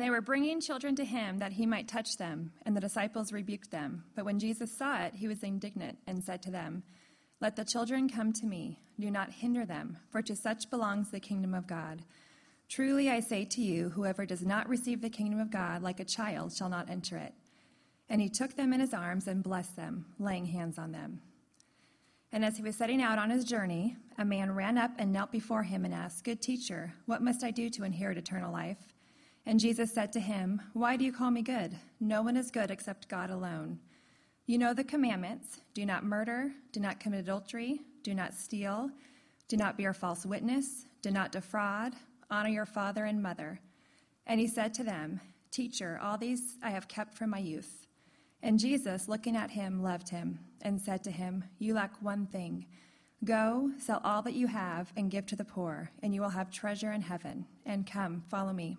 And they were bringing children to him that he might touch them, and the disciples rebuked them. But when Jesus saw it, he was indignant and said to them, Let the children come to me, do not hinder them, for to such belongs the kingdom of God. Truly I say to you, whoever does not receive the kingdom of God like a child shall not enter it. And he took them in his arms and blessed them, laying hands on them. And as he was setting out on his journey, a man ran up and knelt before him and asked, Good teacher, what must I do to inherit eternal life? And Jesus said to him, Why do you call me good? No one is good except God alone. You know the commandments do not murder, do not commit adultery, do not steal, do not bear false witness, do not defraud, honor your father and mother. And he said to them, Teacher, all these I have kept from my youth. And Jesus, looking at him, loved him and said to him, You lack one thing. Go, sell all that you have and give to the poor, and you will have treasure in heaven. And come, follow me.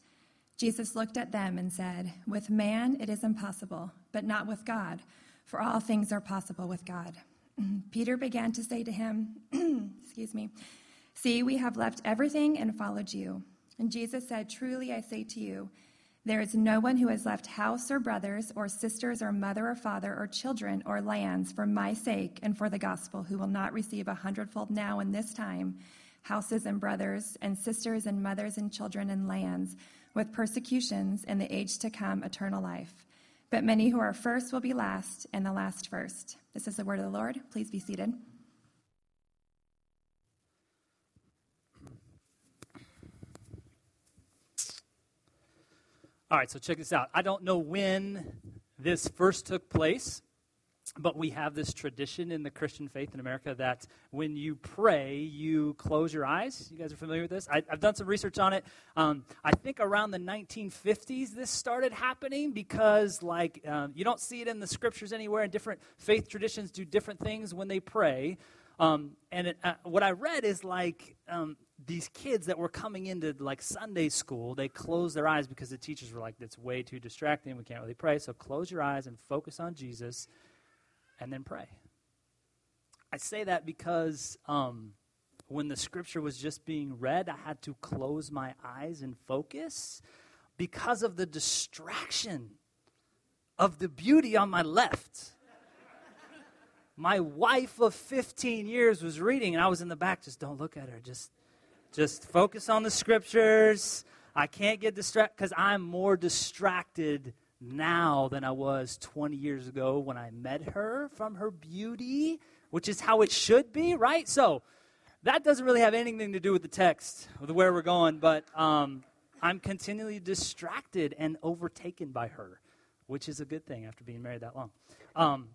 Jesus looked at them and said, With man it is impossible, but not with God, for all things are possible with God. Peter began to say to him, Excuse me, See, we have left everything and followed you. And Jesus said, Truly I say to you, there is no one who has left house or brothers or sisters or mother or father or children or lands for my sake and for the gospel who will not receive a hundredfold now in this time houses and brothers and sisters and mothers and children and lands with persecutions in the age to come eternal life. But many who are first will be last, and the last first. This is the word of the Lord. Please be seated. All right, so check this out. I don't know when this first took place, but we have this tradition in the Christian faith in America that when you pray, you close your eyes. You guys are familiar with this? I, have done some research on it. Um, I think around the 1950s, this started happening because, like, um, you don't see it in the scriptures anywhere, and different faith traditions do different things when they pray. Um, and it, uh, what I read is like um, these kids that were coming into like Sunday school, they closed their eyes because the teachers were like, "That's way too distracting. We can't really pray." So close your eyes and focus on Jesus and then pray. I say that because um, when the scripture was just being read, I had to close my eyes and focus because of the distraction of the beauty on my left. my wife of 15 years was reading, and I was in the back. Just don't look at her. Just, just focus on the scriptures. I can't get distracted because I'm more distracted now than I was 20 years ago when I met her from her beauty, which is how it should be, right? So that doesn't really have anything to do with the text, with where we're going, but um, I'm continually distracted and overtaken by her, which is a good thing after being married that long. Um,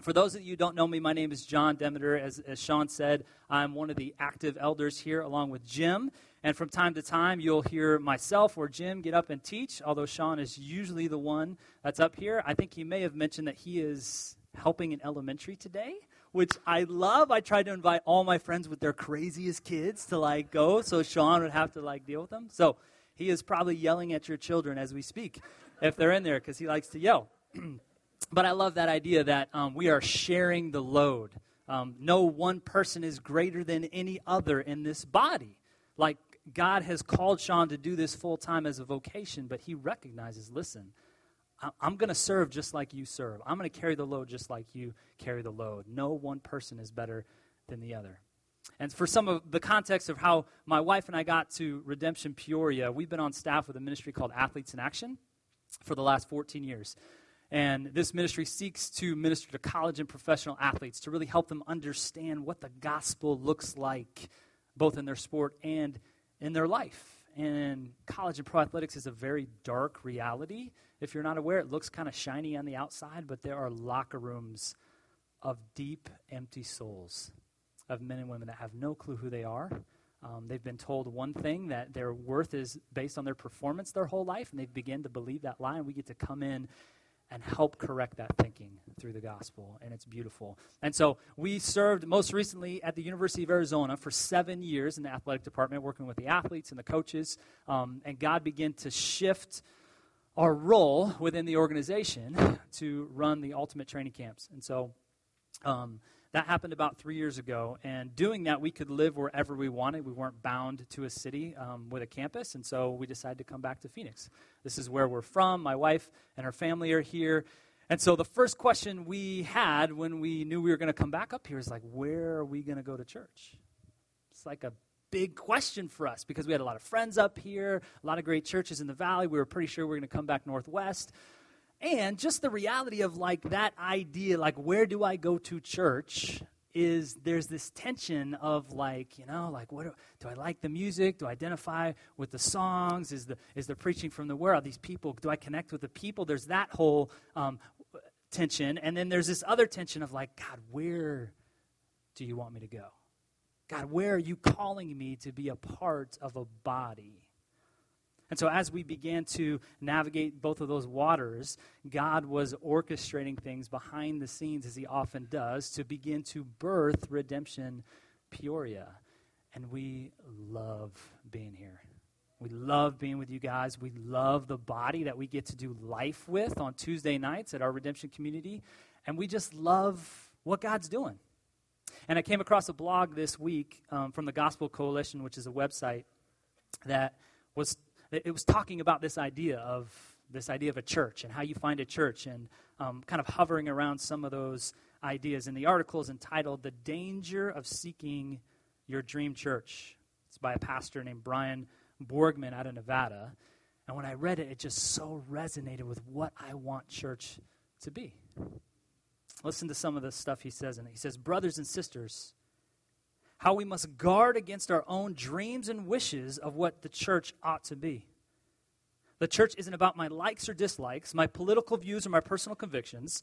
for those of you who don't know me, my name is John Demeter. As, as Sean said, I'm one of the active elders here along with Jim. And from time to time, you'll hear myself or Jim get up and teach, although Sean is usually the one that's up here. I think he may have mentioned that he is helping in elementary today, which I love. I tried to invite all my friends with their craziest kids to like go, so Sean would have to like deal with them. So he is probably yelling at your children as we speak if they're in there because he likes to yell. but I love that idea that um, we are sharing the load. Um, no one person is greater than any other in this body. Like God has called Sean to do this full time as a vocation, but he recognizes listen, I'm going to serve just like you serve. I'm going to carry the load just like you carry the load. No one person is better than the other. And for some of the context of how my wife and I got to Redemption Peoria, we've been on staff with a ministry called Athletes in Action for the last 14 years. And this ministry seeks to minister to college and professional athletes to really help them understand what the gospel looks like, both in their sport and in their life. And college and pro athletics is a very dark reality. If you're not aware, it looks kind of shiny on the outside, but there are locker rooms of deep, empty souls of men and women that have no clue who they are, Um, they've been told one thing that their worth is based on their performance their whole life, and they've begun to believe that lie, and we get to come in and help correct that thinking through the gospel, and it's beautiful. And so we served most recently at the University of Arizona for seven years in the athletic department, working with the athletes and the coaches, um, and God began to shift our role within the organization to run the ultimate training camps. And so um, that happened about three years ago. And doing that, we could live wherever we wanted. We weren't bound to a city um, with a campus. And so we decided to come back to Phoenix. This is where we're from. My wife and her family are here. And so the first question we had when we knew we were going to come back up here is like, where are we going to go to church? It's like a big question for us because we had a lot of friends up here, a lot of great churches in the valley. We were pretty sure we were going to come back northwest. And just the reality of like that idea, like where do I go to church? Is there's this tension of like you know like what do, do I like the music? Do I identify with the songs? Is the is the preaching from the where are these people? Do I connect with the people? There's that whole um, tension, and then there's this other tension of like God, where do you want me to go? God, where are you calling me to be a part of a body? And so, as we began to navigate both of those waters, God was orchestrating things behind the scenes, as He often does, to begin to birth Redemption Peoria. And we love being here. We love being with you guys. We love the body that we get to do life with on Tuesday nights at our Redemption community. And we just love what God's doing. And I came across a blog this week um, from the Gospel Coalition, which is a website that was it was talking about this idea of this idea of a church and how you find a church and um, kind of hovering around some of those ideas. And the article is entitled The Danger of Seeking Your Dream Church. It's by a pastor named Brian Borgman out of Nevada. And when I read it, it just so resonated with what I want church to be. Listen to some of the stuff he says in it. He says, Brothers and sisters, how we must guard against our own dreams and wishes of what the church ought to be. The church isn't about my likes or dislikes, my political views or my personal convictions.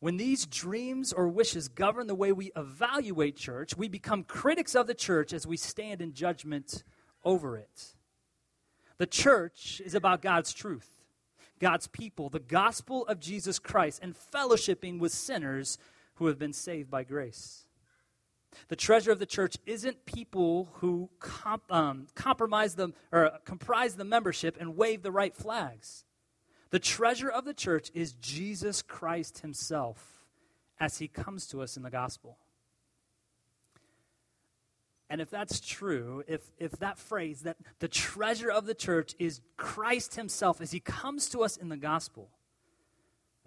When these dreams or wishes govern the way we evaluate church, we become critics of the church as we stand in judgment over it. The church is about God's truth, God's people, the gospel of Jesus Christ, and fellowshipping with sinners who have been saved by grace. The treasure of the church isn't people who comp, um, compromise them or comprise the membership and wave the right flags. The treasure of the church is Jesus Christ himself as he comes to us in the gospel. And if that's true, if, if that phrase, that the treasure of the church is Christ himself as he comes to us in the gospel,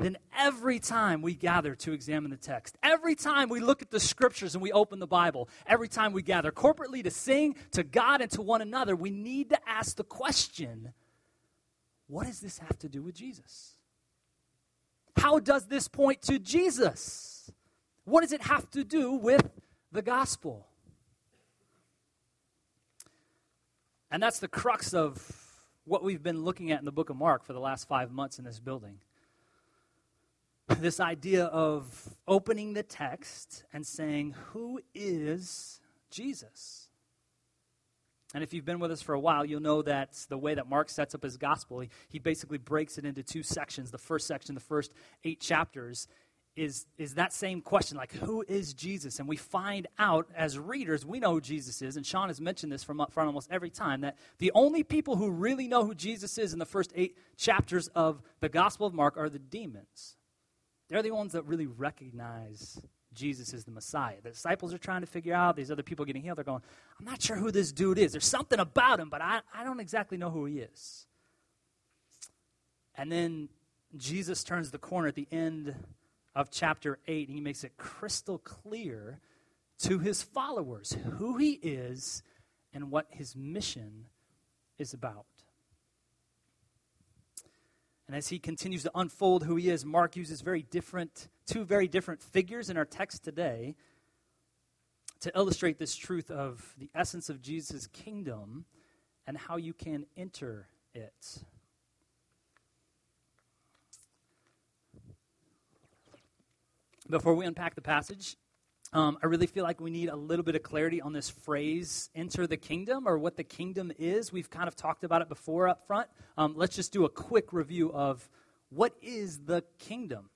then every time we gather to examine the text, every time we look at the scriptures and we open the Bible, every time we gather corporately to sing to God and to one another, we need to ask the question what does this have to do with Jesus? How does this point to Jesus? What does it have to do with the gospel? And that's the crux of what we've been looking at in the book of Mark for the last five months in this building this idea of opening the text and saying, Who is Jesus? And if you've been with us for a while, you'll know that the way that Mark sets up his gospel, he, he basically breaks it into two sections. The first section, the first eight chapters, is, is that same question like, who is Jesus? And we find out as readers, we know who Jesus is. And Sean has mentioned this from, up front almost every time that the only people who really know who Jesus is in the first eight chapters of the Gospel of Mark are the demons. They're the ones that really recognize Jesus is the Messiah. The disciples are trying to figure out, these other people getting healed, they're going, I'm not sure who this dude is. There's something about him, but I, I don't exactly know who he is. And then Jesus turns the corner at the end of chapter 8, and he makes it crystal clear to his followers who he is and what his mission is about. And as he continues to unfold who he is, Mark uses very different, two very different figures in our text today to illustrate this truth of the essence of Jesus' kingdom and how you can enter it. Before we unpack the passage, Um, I really feel like we need a little bit of clarity on this phrase, enter the kingdom, or what the kingdom is. We've kind of talked about it before up front. Um, let's just do a quick review of what is the kingdom?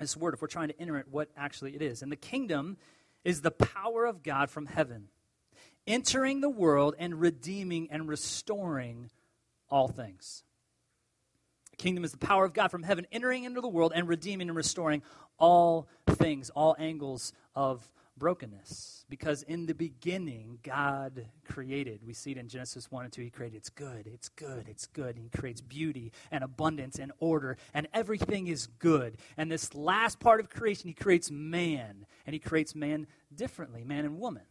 This word, if we're trying to enter it, what actually it is. And the kingdom is the power of God from heaven, entering the world and redeeming and restoring all things. Kingdom is the power of God from heaven, entering into the world and redeeming and restoring all things, all angles of brokenness. Because in the beginning, God created. We see it in Genesis 1 and 2. He created, it's good, it's good, it's good. And he creates beauty and abundance and order, and everything is good. And this last part of creation, he creates man, and he creates man differently, man and woman,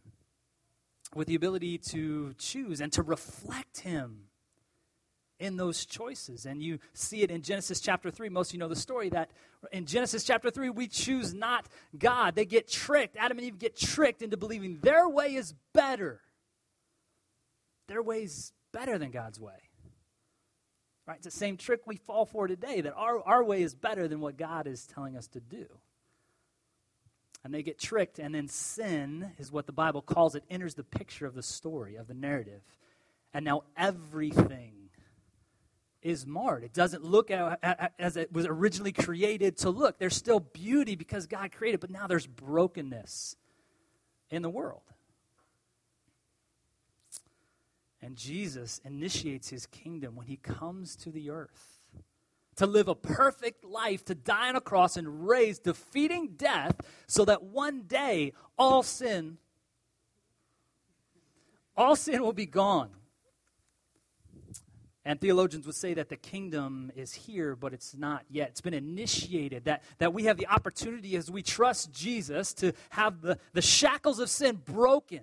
with the ability to choose and to reflect him in those choices. And you see it in Genesis chapter 3. Most of you know the story that in Genesis chapter 3, we choose not God. They get tricked. Adam and Eve get tricked into believing their way is better. Their way is better than God's way. Right? It's the same trick we fall for today that our, our way is better than what God is telling us to do. And they get tricked, and then sin is what the Bible calls it, enters the picture of the story, of the narrative. And now everything is marred. It doesn't look as it was originally created to look. There's still beauty because God created, but now there's brokenness in the world. And Jesus initiates his kingdom when he comes to the earth to live a perfect life, to die on a cross and raise, defeating death, so that one day all sin, all sin will be gone. And theologians would say that the kingdom is here, but it's not yet. It's been initiated. That, that we have the opportunity as we trust Jesus to have the, the shackles of sin broken.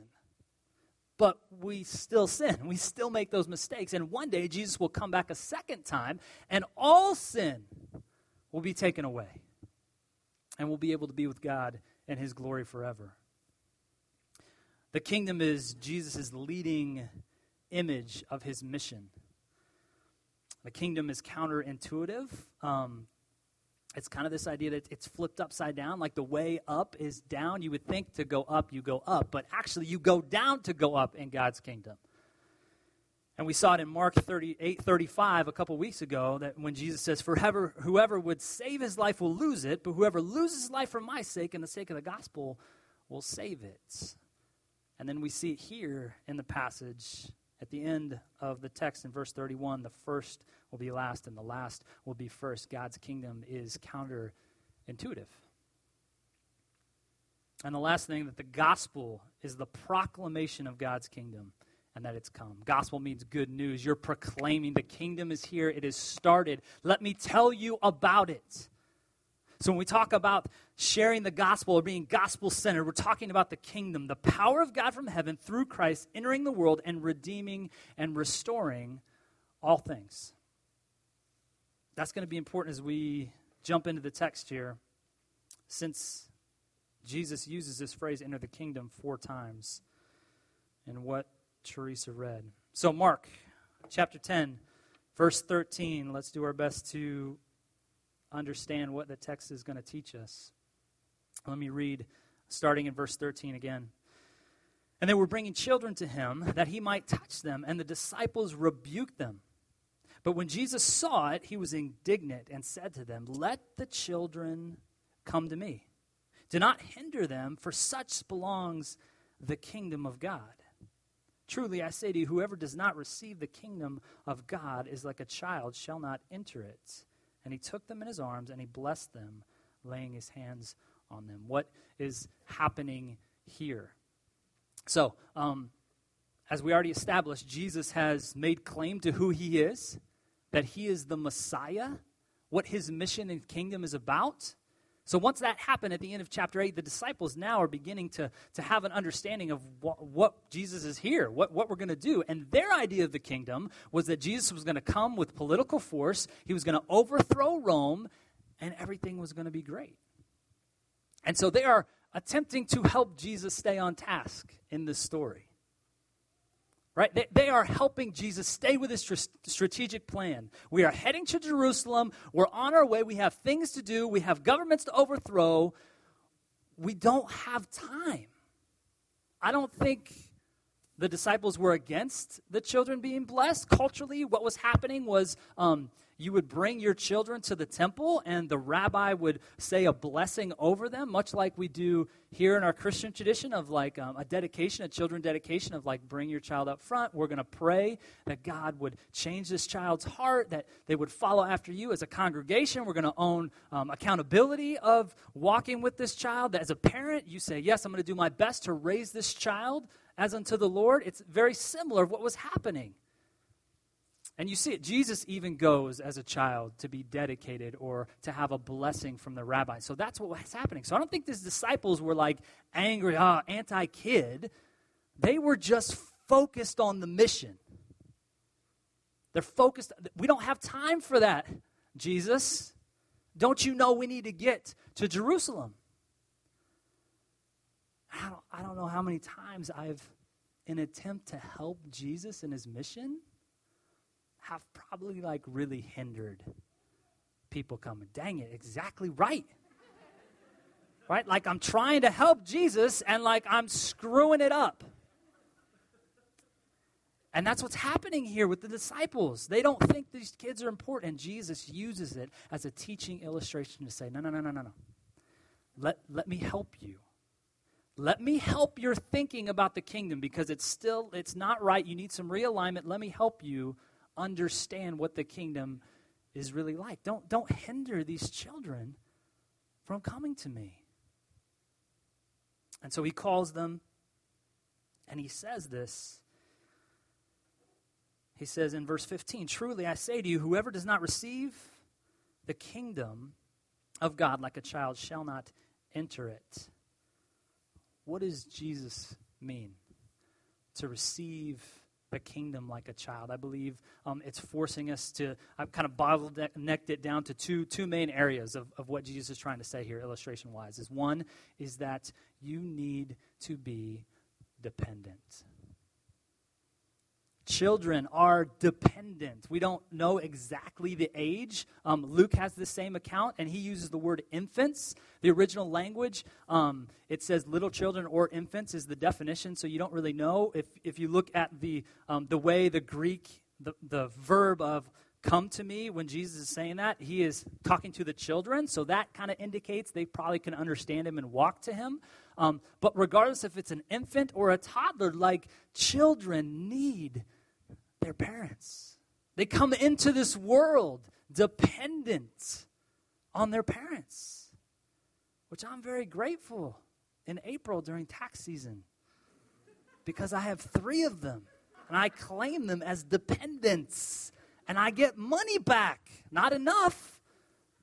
But we still sin. We still make those mistakes. And one day Jesus will come back a second time, and all sin will be taken away. And we'll be able to be with God and his glory forever. The kingdom is Jesus' leading image of his mission. The kingdom is counterintuitive. Um, it's kind of this idea that it's flipped upside down, like the way up is down. You would think to go up, you go up, but actually you go down to go up in God's kingdom. And we saw it in Mark 38, 35 a couple weeks ago that when Jesus says, Forever, whoever, would save his life will lose it, but whoever loses his life for my sake and the sake of the gospel will save it. And then we see it here in the passage at the end of the text in verse 31, the first will be last and the last will be first. God's kingdom is counterintuitive. And the last thing that the gospel is the proclamation of God's kingdom and that it's come. Gospel means good news. You're proclaiming the kingdom is here, it is started. Let me tell you about it. So when we talk about sharing the gospel or being gospel centered, we're talking about the kingdom, the power of God from heaven through Christ entering the world and redeeming and restoring all things. That's going to be important as we jump into the text here, since Jesus uses this phrase, enter the kingdom, four times in what Teresa read. So, Mark chapter 10, verse 13, let's do our best to understand what the text is going to teach us. Let me read, starting in verse 13 again. And they were bringing children to him that he might touch them, and the disciples rebuked them. But when Jesus saw it, he was indignant and said to them, Let the children come to me. Do not hinder them, for such belongs the kingdom of God. Truly, I say to you, whoever does not receive the kingdom of God is like a child, shall not enter it. And he took them in his arms and he blessed them, laying his hands on them. What is happening here? So, um, as we already established, Jesus has made claim to who he is, that he is the Messiah, what his mission and kingdom is about. So once that happened at the end of chapter 8, the disciples now are beginning to, to have an understanding of what, what Jesus is here, what, what we're going to do. And their idea of the kingdom was that Jesus was going to come with political force, he was going to overthrow Rome, and everything was going to be great. And so they are attempting to help Jesus stay on task in this story right? They, they, are helping Jesus stay with his tr- strategic plan. We are heading to Jerusalem. We're on our way. We have things to do. We have governments to overthrow. we don't have time. I don't think the disciples were against the children being blessed. Culturally, what was happening was um, you would bring your children to the temple, and the rabbi would say a blessing over them, much like we do here in our Christian tradition of like um, a dedication, a children dedication of like bring your child up front. We're going to pray that God would change this child's heart, that they would follow after you as a congregation. We're going to own um, accountability of walking with this child. That as a parent, you say, Yes, I'm going to do my best to raise this child as unto the Lord. It's very similar of what was happening. And you see it. Jesus even goes as a child to be dedicated or to have a blessing from the rabbi. So that's what was happening. So I don't think these disciples were like angry, ah, anti kid. They were just focused on the mission. They're focused. We don't have time for that, Jesus. Don't you know we need to get to Jerusalem? I don't, I don't know how many times I've, in attempt to help Jesus in his mission, have probably like really hindered people coming. Dang it, exactly right. Right? Like I'm trying to help Jesus and like I'm screwing it up. And that's what's happening here with the disciples. They don't think these kids are important. Jesus uses it as a teaching illustration to say, no, no, no, no, no, no. Let, let me help you. Let me help your thinking about the kingdom because it's still, it's not right. You need some realignment. Let me help you understand what the kingdom is really like. Don't, don't hinder these children from coming to me. And so he calls them and he says this. He says in verse 15 Truly I say to you, whoever does not receive the kingdom of God like a child shall not enter it. What does Jesus mean? To receive the kingdom like a child. I believe um, it's forcing us to, I've kind of bottlenecked it down to two, two main areas of, of what Jesus is trying to say here, illustration wise. Is one is that you need to be dependent. Children are dependent. We don't know exactly the age. Um, Luke has the same account, and he uses the word infants. The original language, um, it says little children or infants is the definition, so you don't really know. If, if you look at the, um, the way the Greek, the, the verb of come to me, when Jesus is saying that, he is talking to the children, so that kind of indicates they probably can understand him and walk to him. Um, but regardless if it's an infant or a toddler, like children need their parents. They come into this world dependent on their parents, which I'm very grateful in April during tax season because I have three of them and I claim them as dependents and I get money back. Not enough,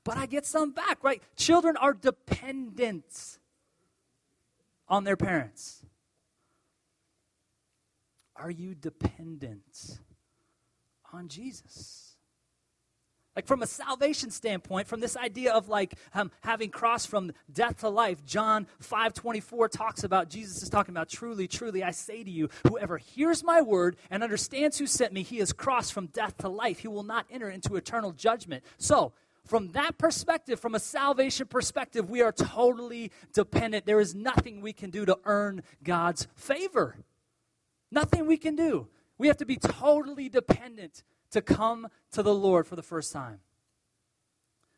but I get some back, right? Children are dependent on their parents. Are you dependent on Jesus. Like from a salvation standpoint, from this idea of like um, having crossed from death to life, John 5 24 talks about, Jesus is talking about, truly, truly, I say to you, whoever hears my word and understands who sent me, he has crossed from death to life. He will not enter into eternal judgment. So, from that perspective, from a salvation perspective, we are totally dependent. There is nothing we can do to earn God's favor. Nothing we can do. We have to be totally dependent to come to the Lord for the first time.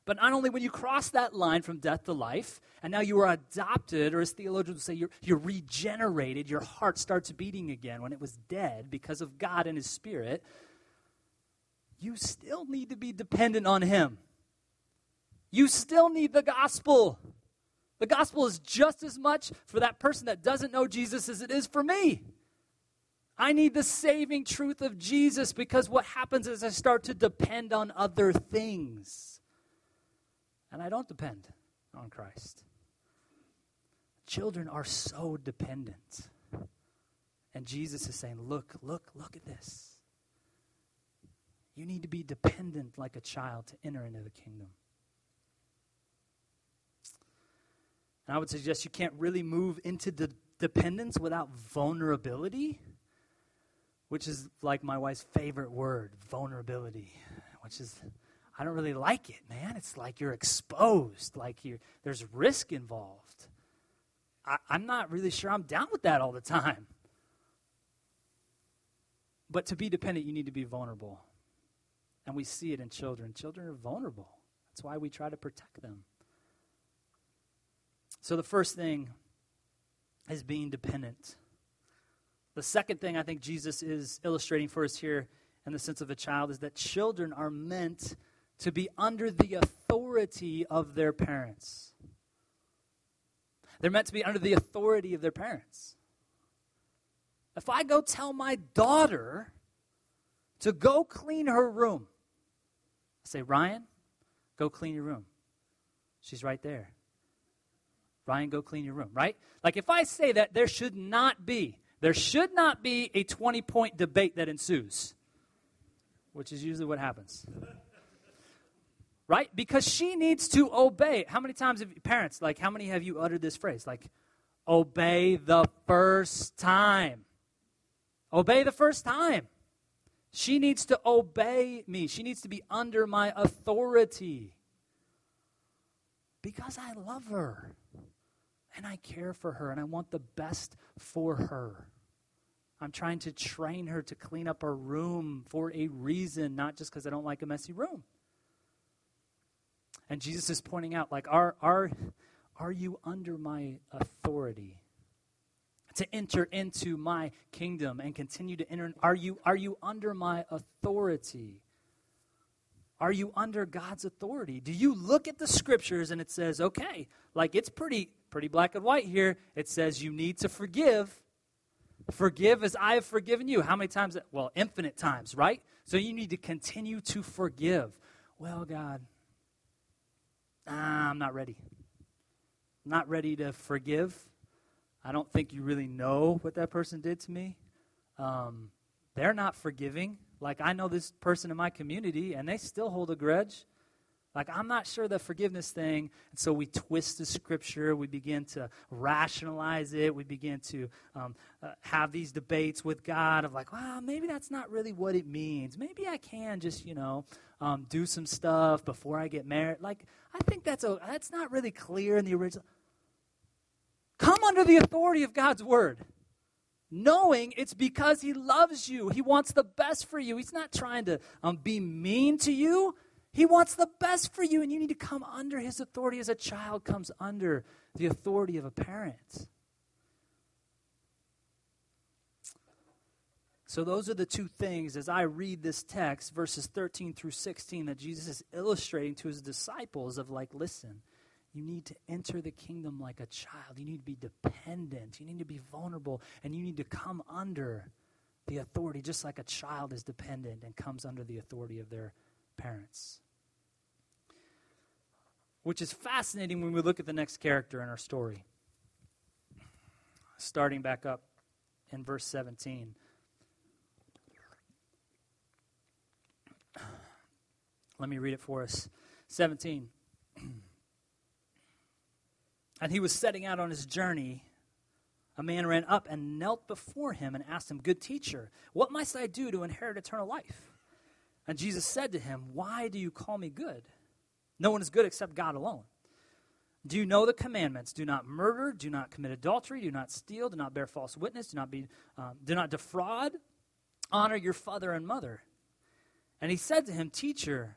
But not only when you cross that line from death to life, and now you are adopted, or as theologians say, you're, you're regenerated, your heart starts beating again when it was dead because of God and His Spirit, you still need to be dependent on Him. You still need the gospel. The gospel is just as much for that person that doesn't know Jesus as it is for me. I need the saving truth of Jesus because what happens is I start to depend on other things. And I don't depend on Christ. Children are so dependent. And Jesus is saying, Look, look, look at this. You need to be dependent like a child to enter into the kingdom. And I would suggest you can't really move into de- dependence without vulnerability which is like my wife's favorite word, vulnerability, which is, I don't really like it, man. It's like you're exposed, like you there's risk involved. I, I'm not really sure I'm down with that all the time. But to be dependent, you need to be vulnerable. And we see it in children. Children are vulnerable. That's why we try to protect them. So the first thing is being dependent. The second thing I think Jesus is illustrating for us here in the sense of a child is that children are meant to be under the authority of their parents. They're meant to be under the authority of their parents. If I go tell my daughter to go clean her room, I say, Ryan, go clean your room. She's right there. Ryan, go clean your room, right? Like if I say that, there should not be, there should not be a 20 point debate that ensues, which is usually what happens. right? Because she needs to obey. How many times have parents, like, how many have you uttered this phrase? Like, obey the first time. Obey the first time. She needs to obey me. She needs to be under my authority. Because I love her and I care for her and I want the best for her. I'm trying to train her to clean up her room for a reason, not just because I don't like a messy room. And Jesus is pointing out, like, are, are, are you under my authority? To enter into my kingdom and continue to enter. Are you, are you under my authority? Are you under God's authority? Do you look at the scriptures and it says, okay, like it's pretty pretty black and white here. It says you need to forgive. Forgive as I have forgiven you. How many times? Well, infinite times, right? So you need to continue to forgive. Well, God, I'm not ready. I'm not ready to forgive. I don't think you really know what that person did to me. Um, they're not forgiving. Like, I know this person in my community, and they still hold a grudge. Like, I'm not sure the forgiveness thing. And so we twist the scripture. We begin to rationalize it. We begin to um, uh, have these debates with God of, like, well, maybe that's not really what it means. Maybe I can just, you know, um, do some stuff before I get married. Like, I think that's, a, that's not really clear in the original. Come under the authority of God's word knowing it's because he loves you. He wants the best for you. He's not trying to um, be mean to you. He wants the best for you, and you need to come under his authority as a child comes under the authority of a parent. So, those are the two things as I read this text, verses 13 through 16, that Jesus is illustrating to his disciples of like, listen, you need to enter the kingdom like a child. You need to be dependent. You need to be vulnerable. And you need to come under the authority, just like a child is dependent and comes under the authority of their parents which is fascinating when we look at the next character in our story. Starting back up in verse 17. Let me read it for us. 17. and he was setting out on his journey. A man ran up and knelt before him and asked him, Good teacher, what must I do to inherit eternal life? And Jesus said to him, Why do you call me good? No one is good except God alone. Do you know the commandments? Do not murder, do not commit adultery, do not steal, do not bear false witness, do not be, um, do not defraud, honor your father and mother. And he said to him, Teacher,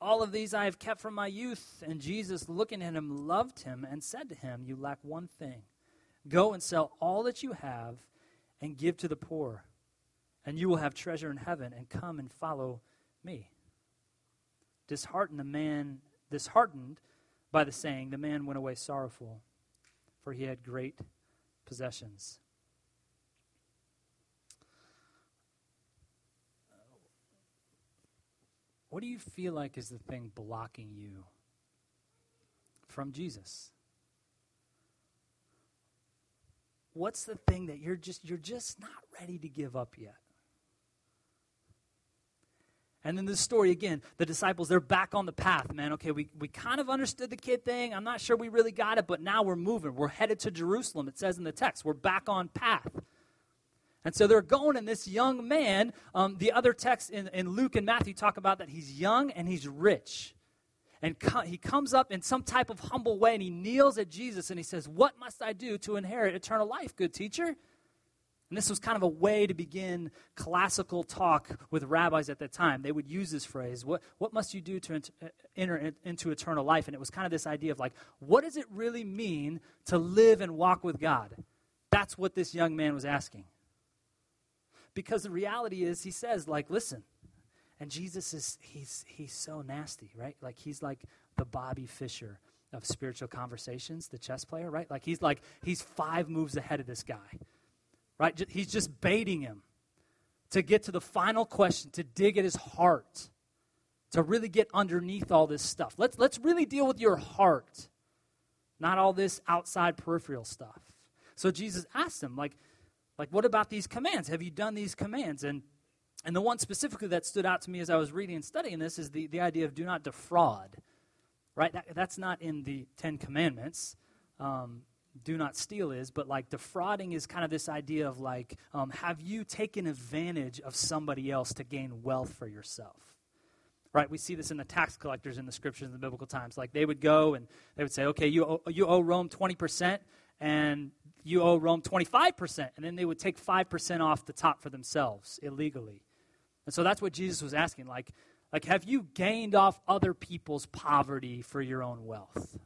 all of these I have kept from my youth. And Jesus, looking at him, loved him and said to him, You lack one thing. Go and sell all that you have and give to the poor, and you will have treasure in heaven, and come and follow me disheartened the man disheartened by the saying the man went away sorrowful for he had great possessions. What do you feel like is the thing blocking you from jesus? What's the thing that you're just you're just not ready to give up yet and then the story again, the disciples, they're back on the path, man. Okay, we, we kind of understood the kid thing. I'm not sure we really got it, but now we're moving. We're headed to Jerusalem, it says in the text. We're back on path. And so they're going, and this young man, um, the other texts in, in Luke and Matthew talk about that he's young and he's rich. and co- he comes up in some type of humble way and he kneels at Jesus and he says, What must I do to inherit eternal life, good teacher? And this was kind of a way to begin classical talk with rabbis at that time. They would use this phrase, What, what must you do to uh, enter into eternal life? And it was kind of this idea of like, what does it really mean to live and walk with God? That's what this young man was asking. Because the reality is, he says, like, listen, and Jesus is, he's, he's so nasty, right? Like, he's like the Bobby Fischer of spiritual conversations, the chess player, right? Like, he's like, he's five moves ahead of this guy, right? He's just baiting him to get to the final question, to dig at his heart, to really get underneath all this stuff. Let's, let's really deal with your heart, not all this outside peripheral stuff. So Jesus asked him, like, like, what about these commands? Have you done these commands? And and the one specifically that stood out to me as I was reading and studying this is the, the idea of do not defraud. Right? That, that's not in the Ten Commandments. Um, do not steal is, but like defrauding is kind of this idea of like, um, have you taken advantage of somebody else to gain wealth for yourself? Right? We see this in the tax collectors in the scriptures in the biblical times. Like they would go and they would say, okay, you owe, you owe Rome 20%, and you owe Rome 25%. And then they would take 5% off the top for themselves illegally. And so that's what Jesus was asking. Like, like have you gained off other people's poverty for your own wealth?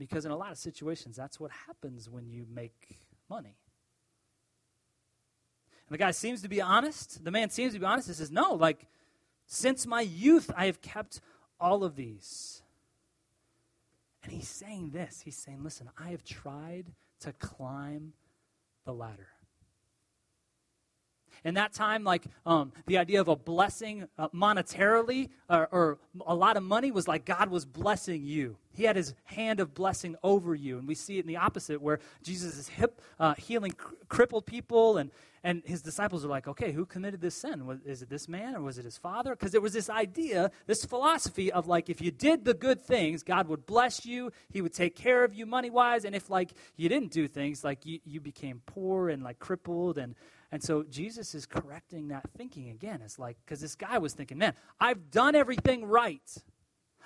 Because in a lot of situations, that's what happens when you make money. And the guy seems to be honest. The man seems to be honest. He says, No, like, since my youth, I have kept all of these. And he's saying this He's saying, Listen, I have tried to climb the ladder. In that time, like um, the idea of a blessing uh, monetarily or, or, a lot of money was like God was blessing you. He had his hand of blessing over you. And we see it in the opposite, where Jesus is hip, uh, healing cr- crippled people, and, and his disciples are like, okay, who committed this sin? Was, is it this man or was it his father? Because there was this idea, this philosophy of like, if you did the good things, God would bless you, he would take care of you money wise. And if like you didn't do things, like you, you became poor and like crippled and and so Jesus is correcting that thinking again. It's like, because this guy was thinking, man, I've done everything right.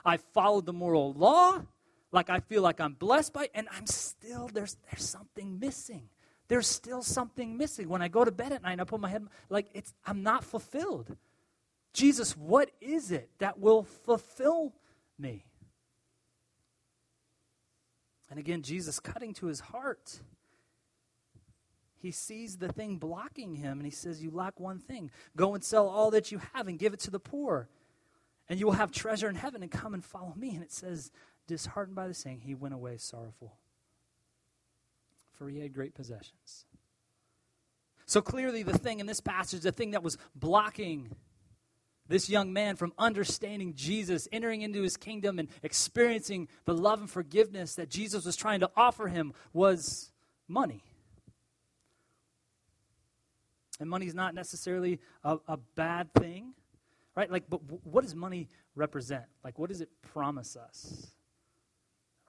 I've followed the moral law. Like I feel like I'm blessed by, and I'm still, there's, there's something missing. There's still something missing. When I go to bed at night, I put my head, like it's, I'm not fulfilled. Jesus, what is it that will fulfill me? And again, Jesus cutting to his heart he sees the thing blocking him and he says, You lack one thing. Go and sell all that you have and give it to the poor, and you will have treasure in heaven and come and follow me. And it says, Disheartened by the saying, he went away sorrowful, for he had great possessions. So clearly, the thing in this passage, the thing that was blocking this young man from understanding Jesus, entering into his kingdom, and experiencing the love and forgiveness that Jesus was trying to offer him was money. And money's not necessarily a, a bad thing, right? Like, but w- what does money represent? Like, what does it promise us?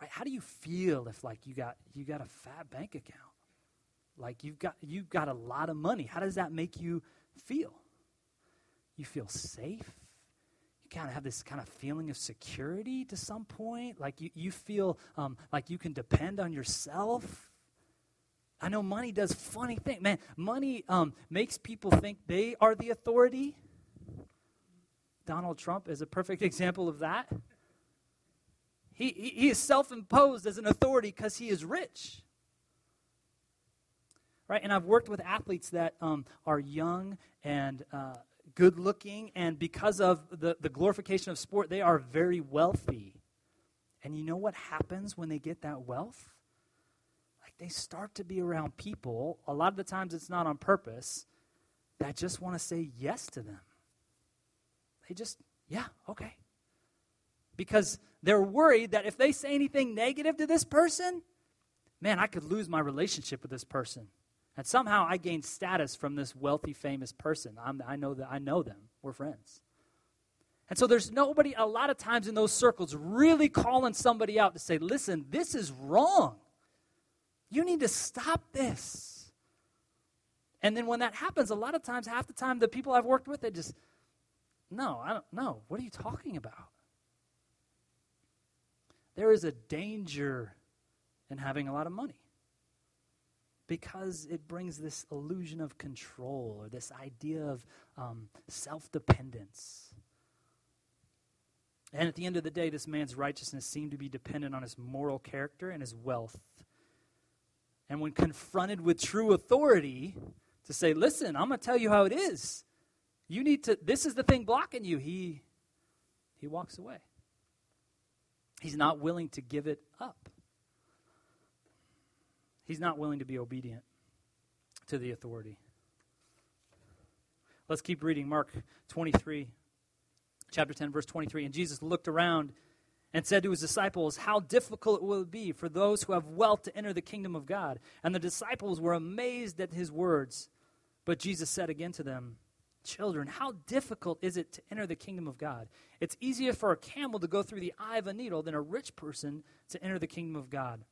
Right? How do you feel if like you got you got a fat bank account? Like you've got you've got a lot of money. How does that make you feel? You feel safe. You kind of have this kind of feeling of security to some point. Like you, you feel um, like you can depend on yourself I know money does funny things. Man, money um, makes people think they are the authority. Donald Trump is a perfect example of that. He, he, he is self imposed as an authority because he is rich. Right? And I've worked with athletes that um, are young and uh, good looking, and because of the, the glorification of sport, they are very wealthy. And you know what happens when they get that wealth? They start to be around people, a lot of the times it's not on purpose, that just want to say yes to them. They just, yeah, okay. Because they're worried that if they say anything negative to this person, man, I could lose my relationship with this person. And somehow I gain status from this wealthy, famous person. I'm, I know that I know them. We're friends. And so there's nobody, a lot of times in those circles, really calling somebody out to say, listen, this is wrong. You need to stop this. And then when that happens, a lot of times, half the time, the people I've worked with, they just, no, I don't know. What are you talking about? there is a danger in having a lot of money because it brings this illusion of control or this idea of um, self dependence. And at the end of the day, this man's righteousness seemed to be dependent on his moral character and his wealth. And when confronted with true authority, to say, listen, I'm going to tell you how it is. You need to, this is the thing blocking you. He, he walks away. He's not willing to give it up. He's not willing to be obedient to the authority. Let's keep reading Mark 23, chapter 10, verse 23. And Jesus looked around and said to his disciples, How difficult it will be for those who have wealth to enter the kingdom of God. And the disciples were amazed at his words. But Jesus said again to them, Children, how difficult is it to enter the kingdom of God? It's easier for a camel to go through the eye of a needle than a rich person to enter the kingdom of God.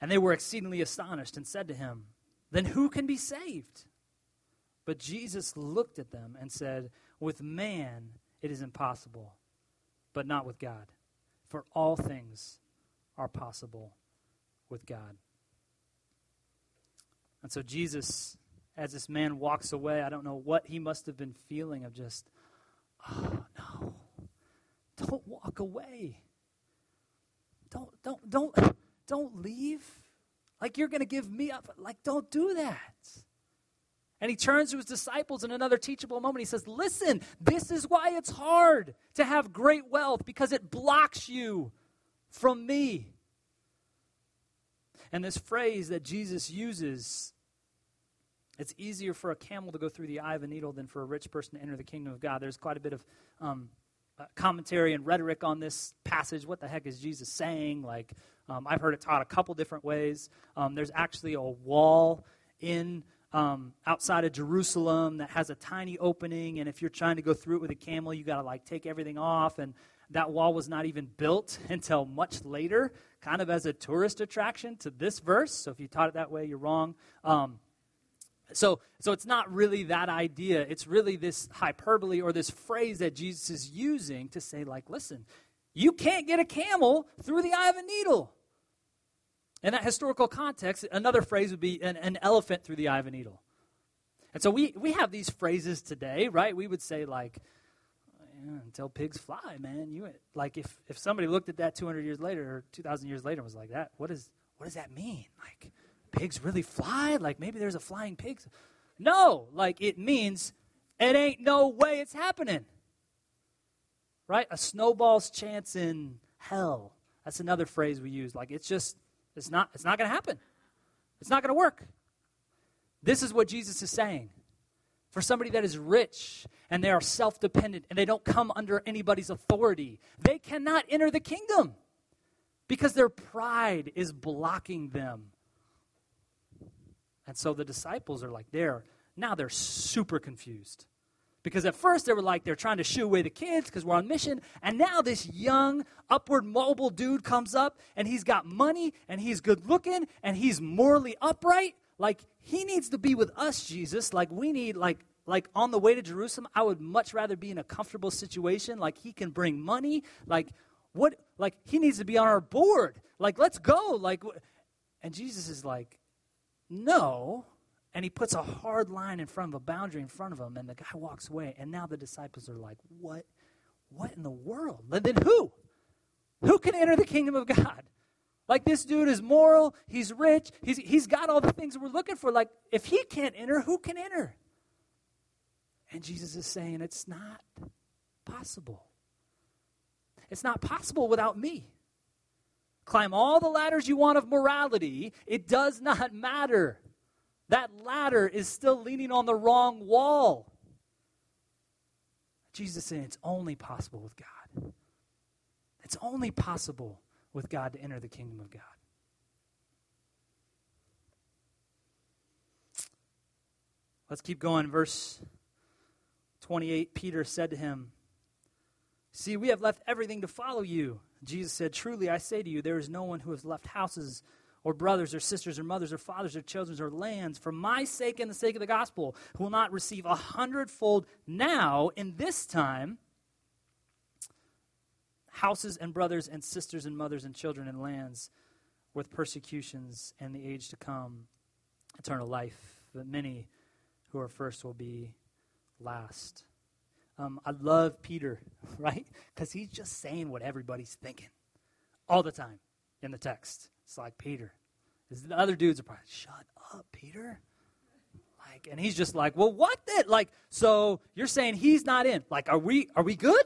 And they were exceedingly astonished and said to him, Then who can be saved? But Jesus looked at them and said, With man it is impossible, but not with God. For all things are possible with God. And so Jesus, as this man walks away, I don't know what he must have been feeling of just, oh no, don't walk away. Don't, don't, don't don't leave. Like you're going to give me up. Like, don't do that. And he turns to his disciples in another teachable moment. He says, Listen, this is why it's hard to have great wealth because it blocks you from me. And this phrase that Jesus uses, it's easier for a camel to go through the eye of a needle than for a rich person to enter the kingdom of God. There's quite a bit of um, uh, commentary and rhetoric on this passage. What the heck is Jesus saying? Like, um, I've heard it taught a couple different ways. Um, there's actually a wall in um, outside of Jerusalem that has a tiny opening, and if you're trying to go through it with a camel, you got to like take everything off. And that wall was not even built until much later, kind of as a tourist attraction to this verse. So if you taught it that way, you're wrong. Um, so, so it's not really that idea. It's really this hyperbole or this phrase that Jesus is using to say, like, listen, you can't get a camel through the eye of a needle. In that historical context, another phrase would be an, an elephant through the eye of a needle. And so we, we have these phrases today, right? We would say, like, yeah, until pigs fly, man. You like if, if somebody looked at that 200 years later or 2,000 years later and was like that, what is what does that mean? Like, pigs really fly? Like maybe there's a flying pig? No, like it means it ain't no way it's happening. Right? A snowball's chance in hell. That's another phrase we use. Like it's just it's not, it's not going to happen. It's not going to work. This is what Jesus is saying. For somebody that is rich and they are self dependent and they don't come under anybody's authority, they cannot enter the kingdom because their pride is blocking them. And so the disciples are like, they're now they're super confused. Because at first they were like, they're trying to shoo away the kids because we're on mission. And now this young, upward mobile dude comes up and he's got money and he's good looking and he's morally upright. Like, he needs to be with us, Jesus. Like, we need, like, like on the way to Jerusalem, I would much rather be in a comfortable situation. Like, he can bring money. Like, what, like, he needs to be on our board. Like, let's go. Like, and Jesus is like, no, and he puts a hard line in front of a boundary in front of him, and the guy walks away. And now the disciples are like, What? What in the world? And then who? Who can enter the kingdom of God? Like this dude is moral, he's rich, he's, he's got all the things we're looking for. Like, if he can't enter, who can enter? And Jesus is saying, It's not possible. It's not possible without me. Climb all the ladders you want of morality, it does not matter that ladder is still leaning on the wrong wall. Jesus said it's only possible with God. It's only possible with God to enter the kingdom of God. Let's keep going. Verse 28 Peter said to him, See, we have left everything to follow you. Jesus said, Truly, I say to you, there is no one who has left houses or brothers or sisters or mothers or fathers or children or lands for my sake and the sake of the gospel who will not receive a hundredfold now in this time houses and brothers and sisters and mothers and children and lands with persecutions and the age to come, eternal life. But many who are first will be last. Um, I love Peter, right? Because he's just saying what everybody's thinking all the time in the text. It's like Peter. The other dudes are probably, shut up, Peter. Like, and he's just like, well, what then? Like, so you're saying he's not in? Like, are we are we good?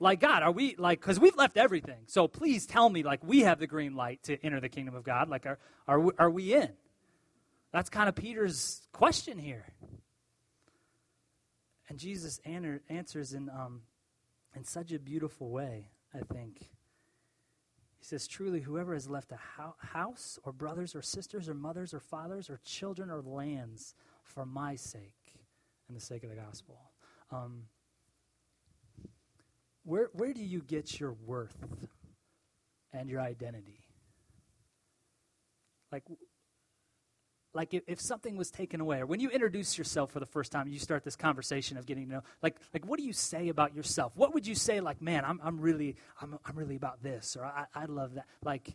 Like, God, are we like? Because we've left everything. So please tell me, like, we have the green light to enter the kingdom of God. Like, are are we, are we in? That's kind of Peter's question here. And Jesus answers in, um, in such a beautiful way, I think. He says, Truly, whoever has left a ho- house, or brothers, or sisters, or mothers, or fathers, or children, or lands for my sake and the sake of the gospel. Um, where, where do you get your worth and your identity? Like, like if, if something was taken away or when you introduce yourself for the first time you start this conversation of getting to know like like what do you say about yourself? What would you say like man i'm, I'm really I'm, I'm really about this or I, I love that like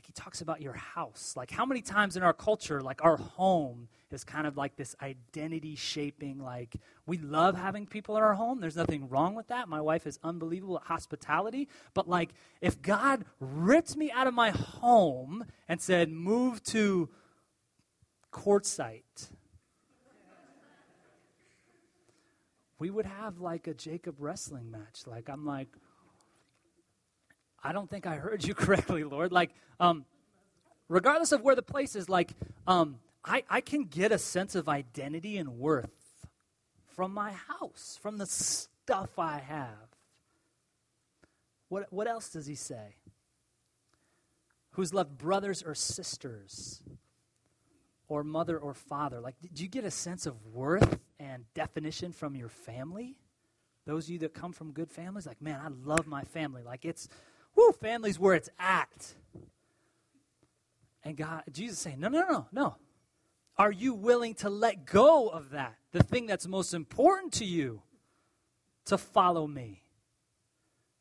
like he talks about your house. Like how many times in our culture like our home is kind of like this identity shaping like we love having people in our home. There's nothing wrong with that. My wife is unbelievable at hospitality. But like if god ripped me out of my home and said move to quartzsite. we would have like a Jacob wrestling match. Like, I'm like, I don't think I heard you correctly, Lord. Like, um, regardless of where the place is, like, um, I, I can get a sense of identity and worth from my house, from the stuff I have. What, what else does he say? Who's loved brothers or sisters? Or mother or father? Like, do you get a sense of worth and definition from your family? Those of you that come from good families, like, man, I love my family. Like, it's, whoo, family's where it's at. And God, Jesus saying, no, no, no, no. Are you willing to let go of that? The thing that's most important to you to follow me.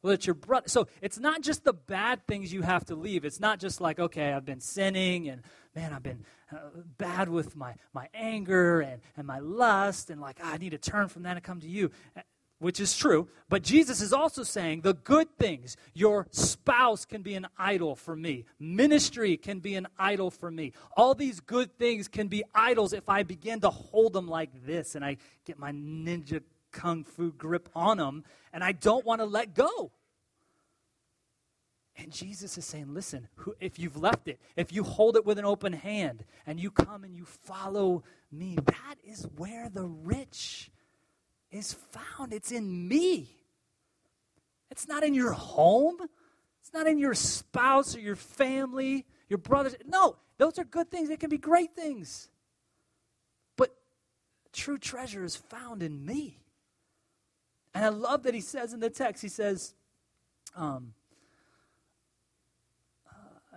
Well, it's your brother. So it's not just the bad things you have to leave. It's not just like, okay, I've been sinning and man, I've been uh, bad with my, my anger and, and my lust, and like, ah, I need to turn from that and come to you, uh, which is true. But Jesus is also saying the good things. Your spouse can be an idol for me, ministry can be an idol for me. All these good things can be idols if I begin to hold them like this and I get my ninja kung fu grip on them and I don't want to let go. And Jesus is saying, listen, if you've left it, if you hold it with an open hand and you come and you follow me, that is where the rich is found. It's in me. It's not in your home. It's not in your spouse or your family, your brothers. No, those are good things. They can be great things. But true treasure is found in me. And I love that he says in the text, he says, um,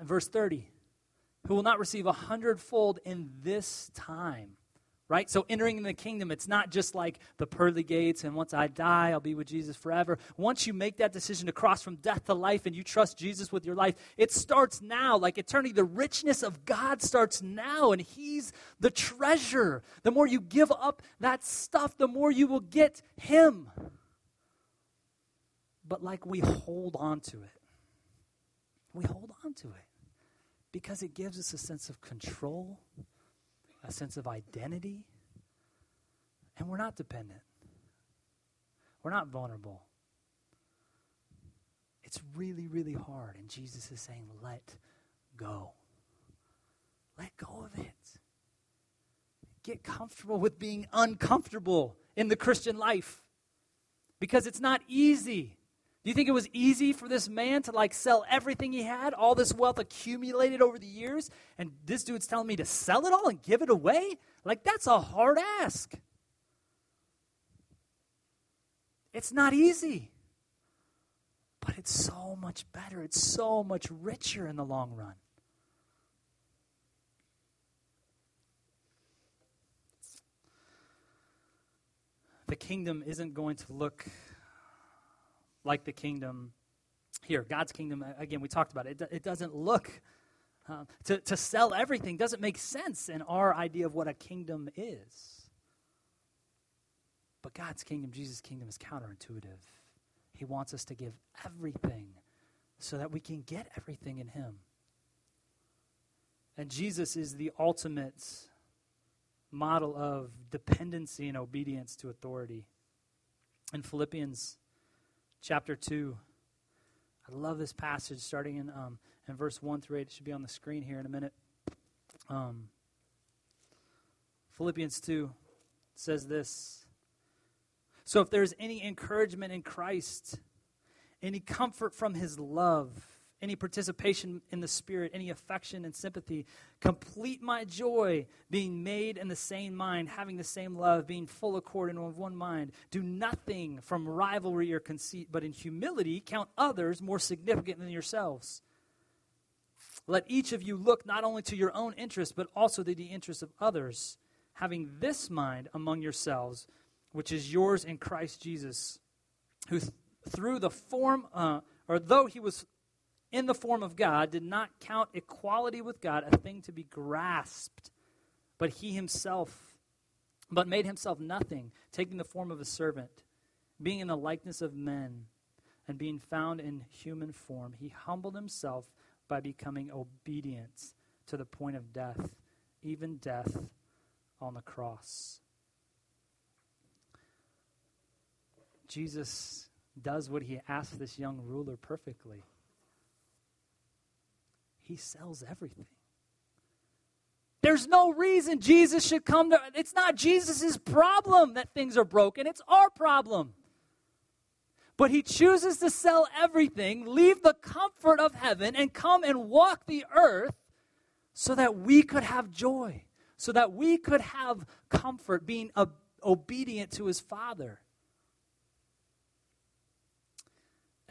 verse 30 who will not receive a hundredfold in this time right? So entering the kingdom it's not just like the pearly gates and once i die i'll be with jesus forever. Once you make that decision to cross from death to life and you trust jesus with your life it starts now. Like eternity the richness of god starts now and he's the treasure. The more you give up that stuff the more you will get him but like we hold on to it we hold on to it because it gives us a sense of control, a sense of identity, and we're not dependent. We're not vulnerable. It's really, really hard. And Jesus is saying, let go. Let go of it. Get comfortable with being uncomfortable in the Christian life because it's not easy. Do you think it was easy for this man to like sell everything he had, all this wealth accumulated over the years, and this dude's telling me to sell it all and give it away? Like, that's a hard ask. It's not easy, but it's so much better. It's so much richer in the long run. The kingdom isn't going to look like the kingdom here. God's kingdom, again, we talked about it. It, it doesn't look, uh, to, to sell everything doesn't make sense in our idea of what a kingdom is. But God's kingdom, Jesus' kingdom, is counterintuitive. He wants us to give everything so that we can get everything in Him. And Jesus is the ultimate model of dependency and obedience to authority. In Philippians chapter 2, I love this passage starting in, um, in verse 1 through 8. It should be on the screen here in a minute. Um, Philippians 2 says this So if there's any encouragement in Christ, any comfort from his love, any participation in the Spirit, any affection and sympathy. Complete my joy, being made in the same mind, having the same love, being full accord and of one mind. Do nothing from rivalry or conceit, but in humility count others more significant than yourselves. Let each of you look not only to your own interest, but also to the interests of others, having this mind among yourselves, which is yours in Christ Jesus, who th- through the form, uh, or though he was in the form of God, did not count equality with God a thing to be grasped, but he himself, but made himself nothing, taking the form of a servant, being in the likeness of men, and being found in human form, he humbled himself by becoming obedient to the point of death, even death on the cross. Jesus does what he asked this young ruler perfectly he sells everything. There's no reason Jesus should come to it's not Jesus' problem that things are broken, it's our problem. But he chooses to sell everything, leave the comfort of heaven, and come and walk the earth so that we could have joy, so that we could have comfort being obedient to his Father.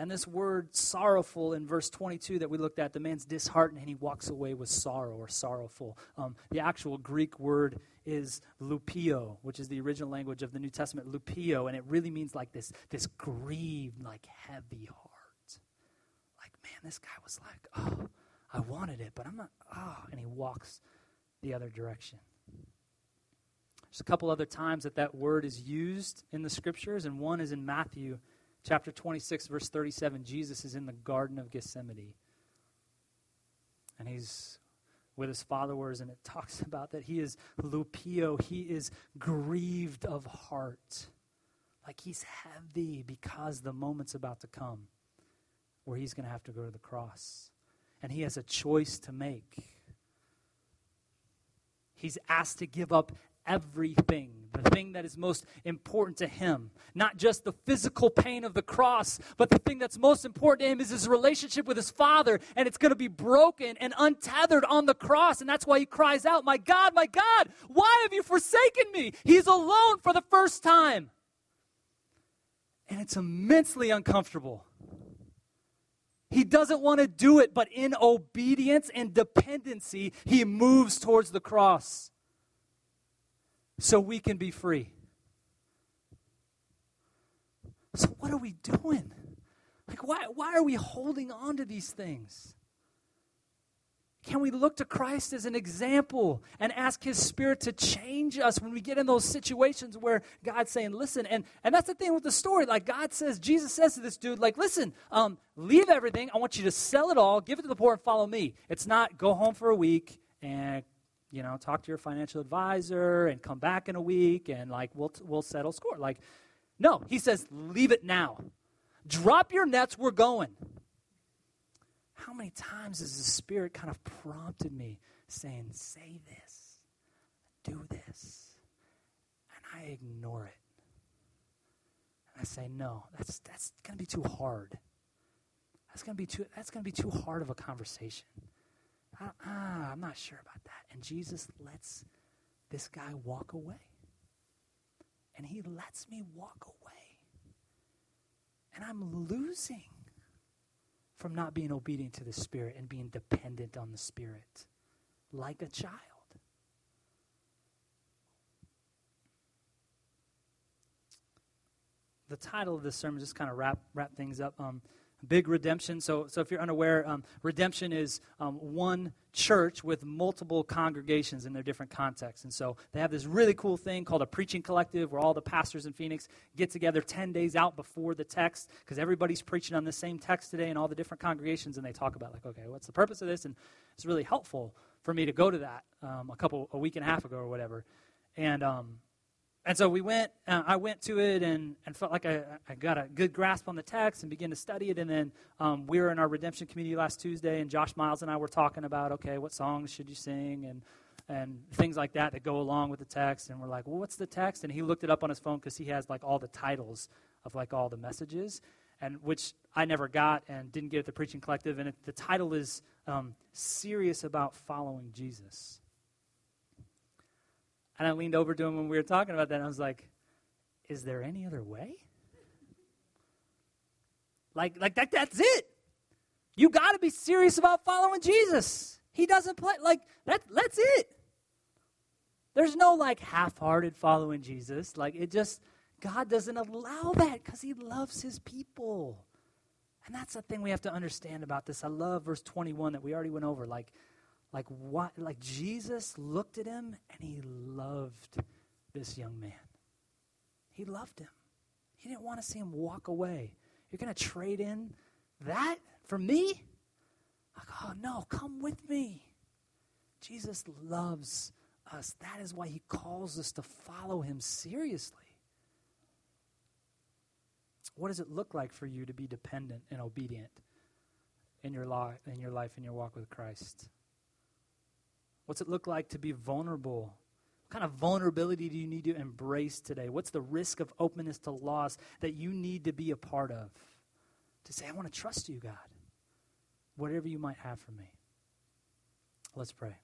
And this word sorrowful in verse 22 that we looked at, the man's disheartened and he walks away with sorrow or sorrowful. Um, the actual Greek word is lupio, which is the original language of the New Testament, lupio, and it really means like this, this grieved, like heavy heart. Like, man, this guy was like, oh, I wanted it, but I'm not, oh, and he walks the other direction. There's a couple other times that that word is used in the scriptures, and one is in Matthew chapter 26, verse 37, Jesus is in the Garden of Gethsemane. And he's with his followers, and it talks about that he is lupio, he is grieved of heart. Like he's heavy because the moment's about to come where he's going to have to go to the cross. And he has a choice to make. He's asked to give up everything, the thing that is most important to him. Not just the physical pain of the cross, but the thing that's most important to him is his relationship with his Father, and it's going to be broken and untethered on the cross. And that's why he cries out, My God, my God, why have you forsaken me? He's alone for the first time. And it's immensely uncomfortable. He doesn't want to do it, but in obedience and dependency, he moves towards the cross so we can be free. So, what are we doing? Like, why, why are we holding on to these things? Can we look to Christ as an example and ask His Spirit to change us when we get in those situations where God's saying, listen, and, and that's the thing with the story. Like God says, Jesus says to this dude, like, listen, um, leave everything. I want you to sell it all, give it to the poor, and follow me. It's not go home for a week and you know, talk to your financial advisor and come back in a week and like we'll we'll settle score. Like no, he says leave it now. Drop your nets, we're going. How many times has the spirit kind of prompted me saying say this, do this, and I ignore it. And I say no, that's that's going to be too hard. That's going to be too that's going to be too hard of a conversation ah, I'm not sure about that. And Jesus lets this guy walk away. And he lets me walk away. And I'm losing from not being obedient to the Spirit and being dependent on the Spirit like a child. the title of this sermon, just kind of wrap wrap things up. Um, big redemption. So, so if you're unaware, um, redemption is um, one church with multiple congregations in their different contexts. And so they have this really cool thing called a preaching collective where all the pastors in Phoenix get together 10 days out before the text because everybody's preaching on the same text today in all the different congregations. And they talk about, like, okay, what's the purpose of this? And it's really helpful for me to go to that um, a couple, a week and a half ago or whatever. And, um, and so we went, uh, I went to it and, and felt like I, I got a good grasp on the text and began to study it. And then um, we were in our redemption community last Tuesday, and Josh Miles and I were talking about, okay, what songs should you sing and, and things like that that go along with the text. And we're like, well, what's the text? And he looked it up on his phone because he has like all the titles of like all the messages, and which I never got and didn't get at the Preaching Collective. And it, the title is um, Serious About Following Jesus. And I leaned over to him when we were talking about that, and I was like, Is there any other way? Like, like that, that's it. You got to be serious about following Jesus. He doesn't play, like, that, that's it. There's no, like, half hearted following Jesus. Like, it just, God doesn't allow that because He loves His people. And that's the thing we have to understand about this. I love verse 21 that we already went over. Like, like what like Jesus looked at him and he loved this young man. He loved him. He didn't want to see him walk away. You're going to trade in that for me? Like, oh no, come with me. Jesus loves us. That is why he calls us to follow him seriously. What does it look like for you to be dependent and obedient in your life in your life in your walk with Christ? What's it look like to be vulnerable? What kind of vulnerability do you need to embrace today? What's the risk of openness to loss that you need to be a part of? To say, I want to trust you, God, whatever you might have for me. Let's pray.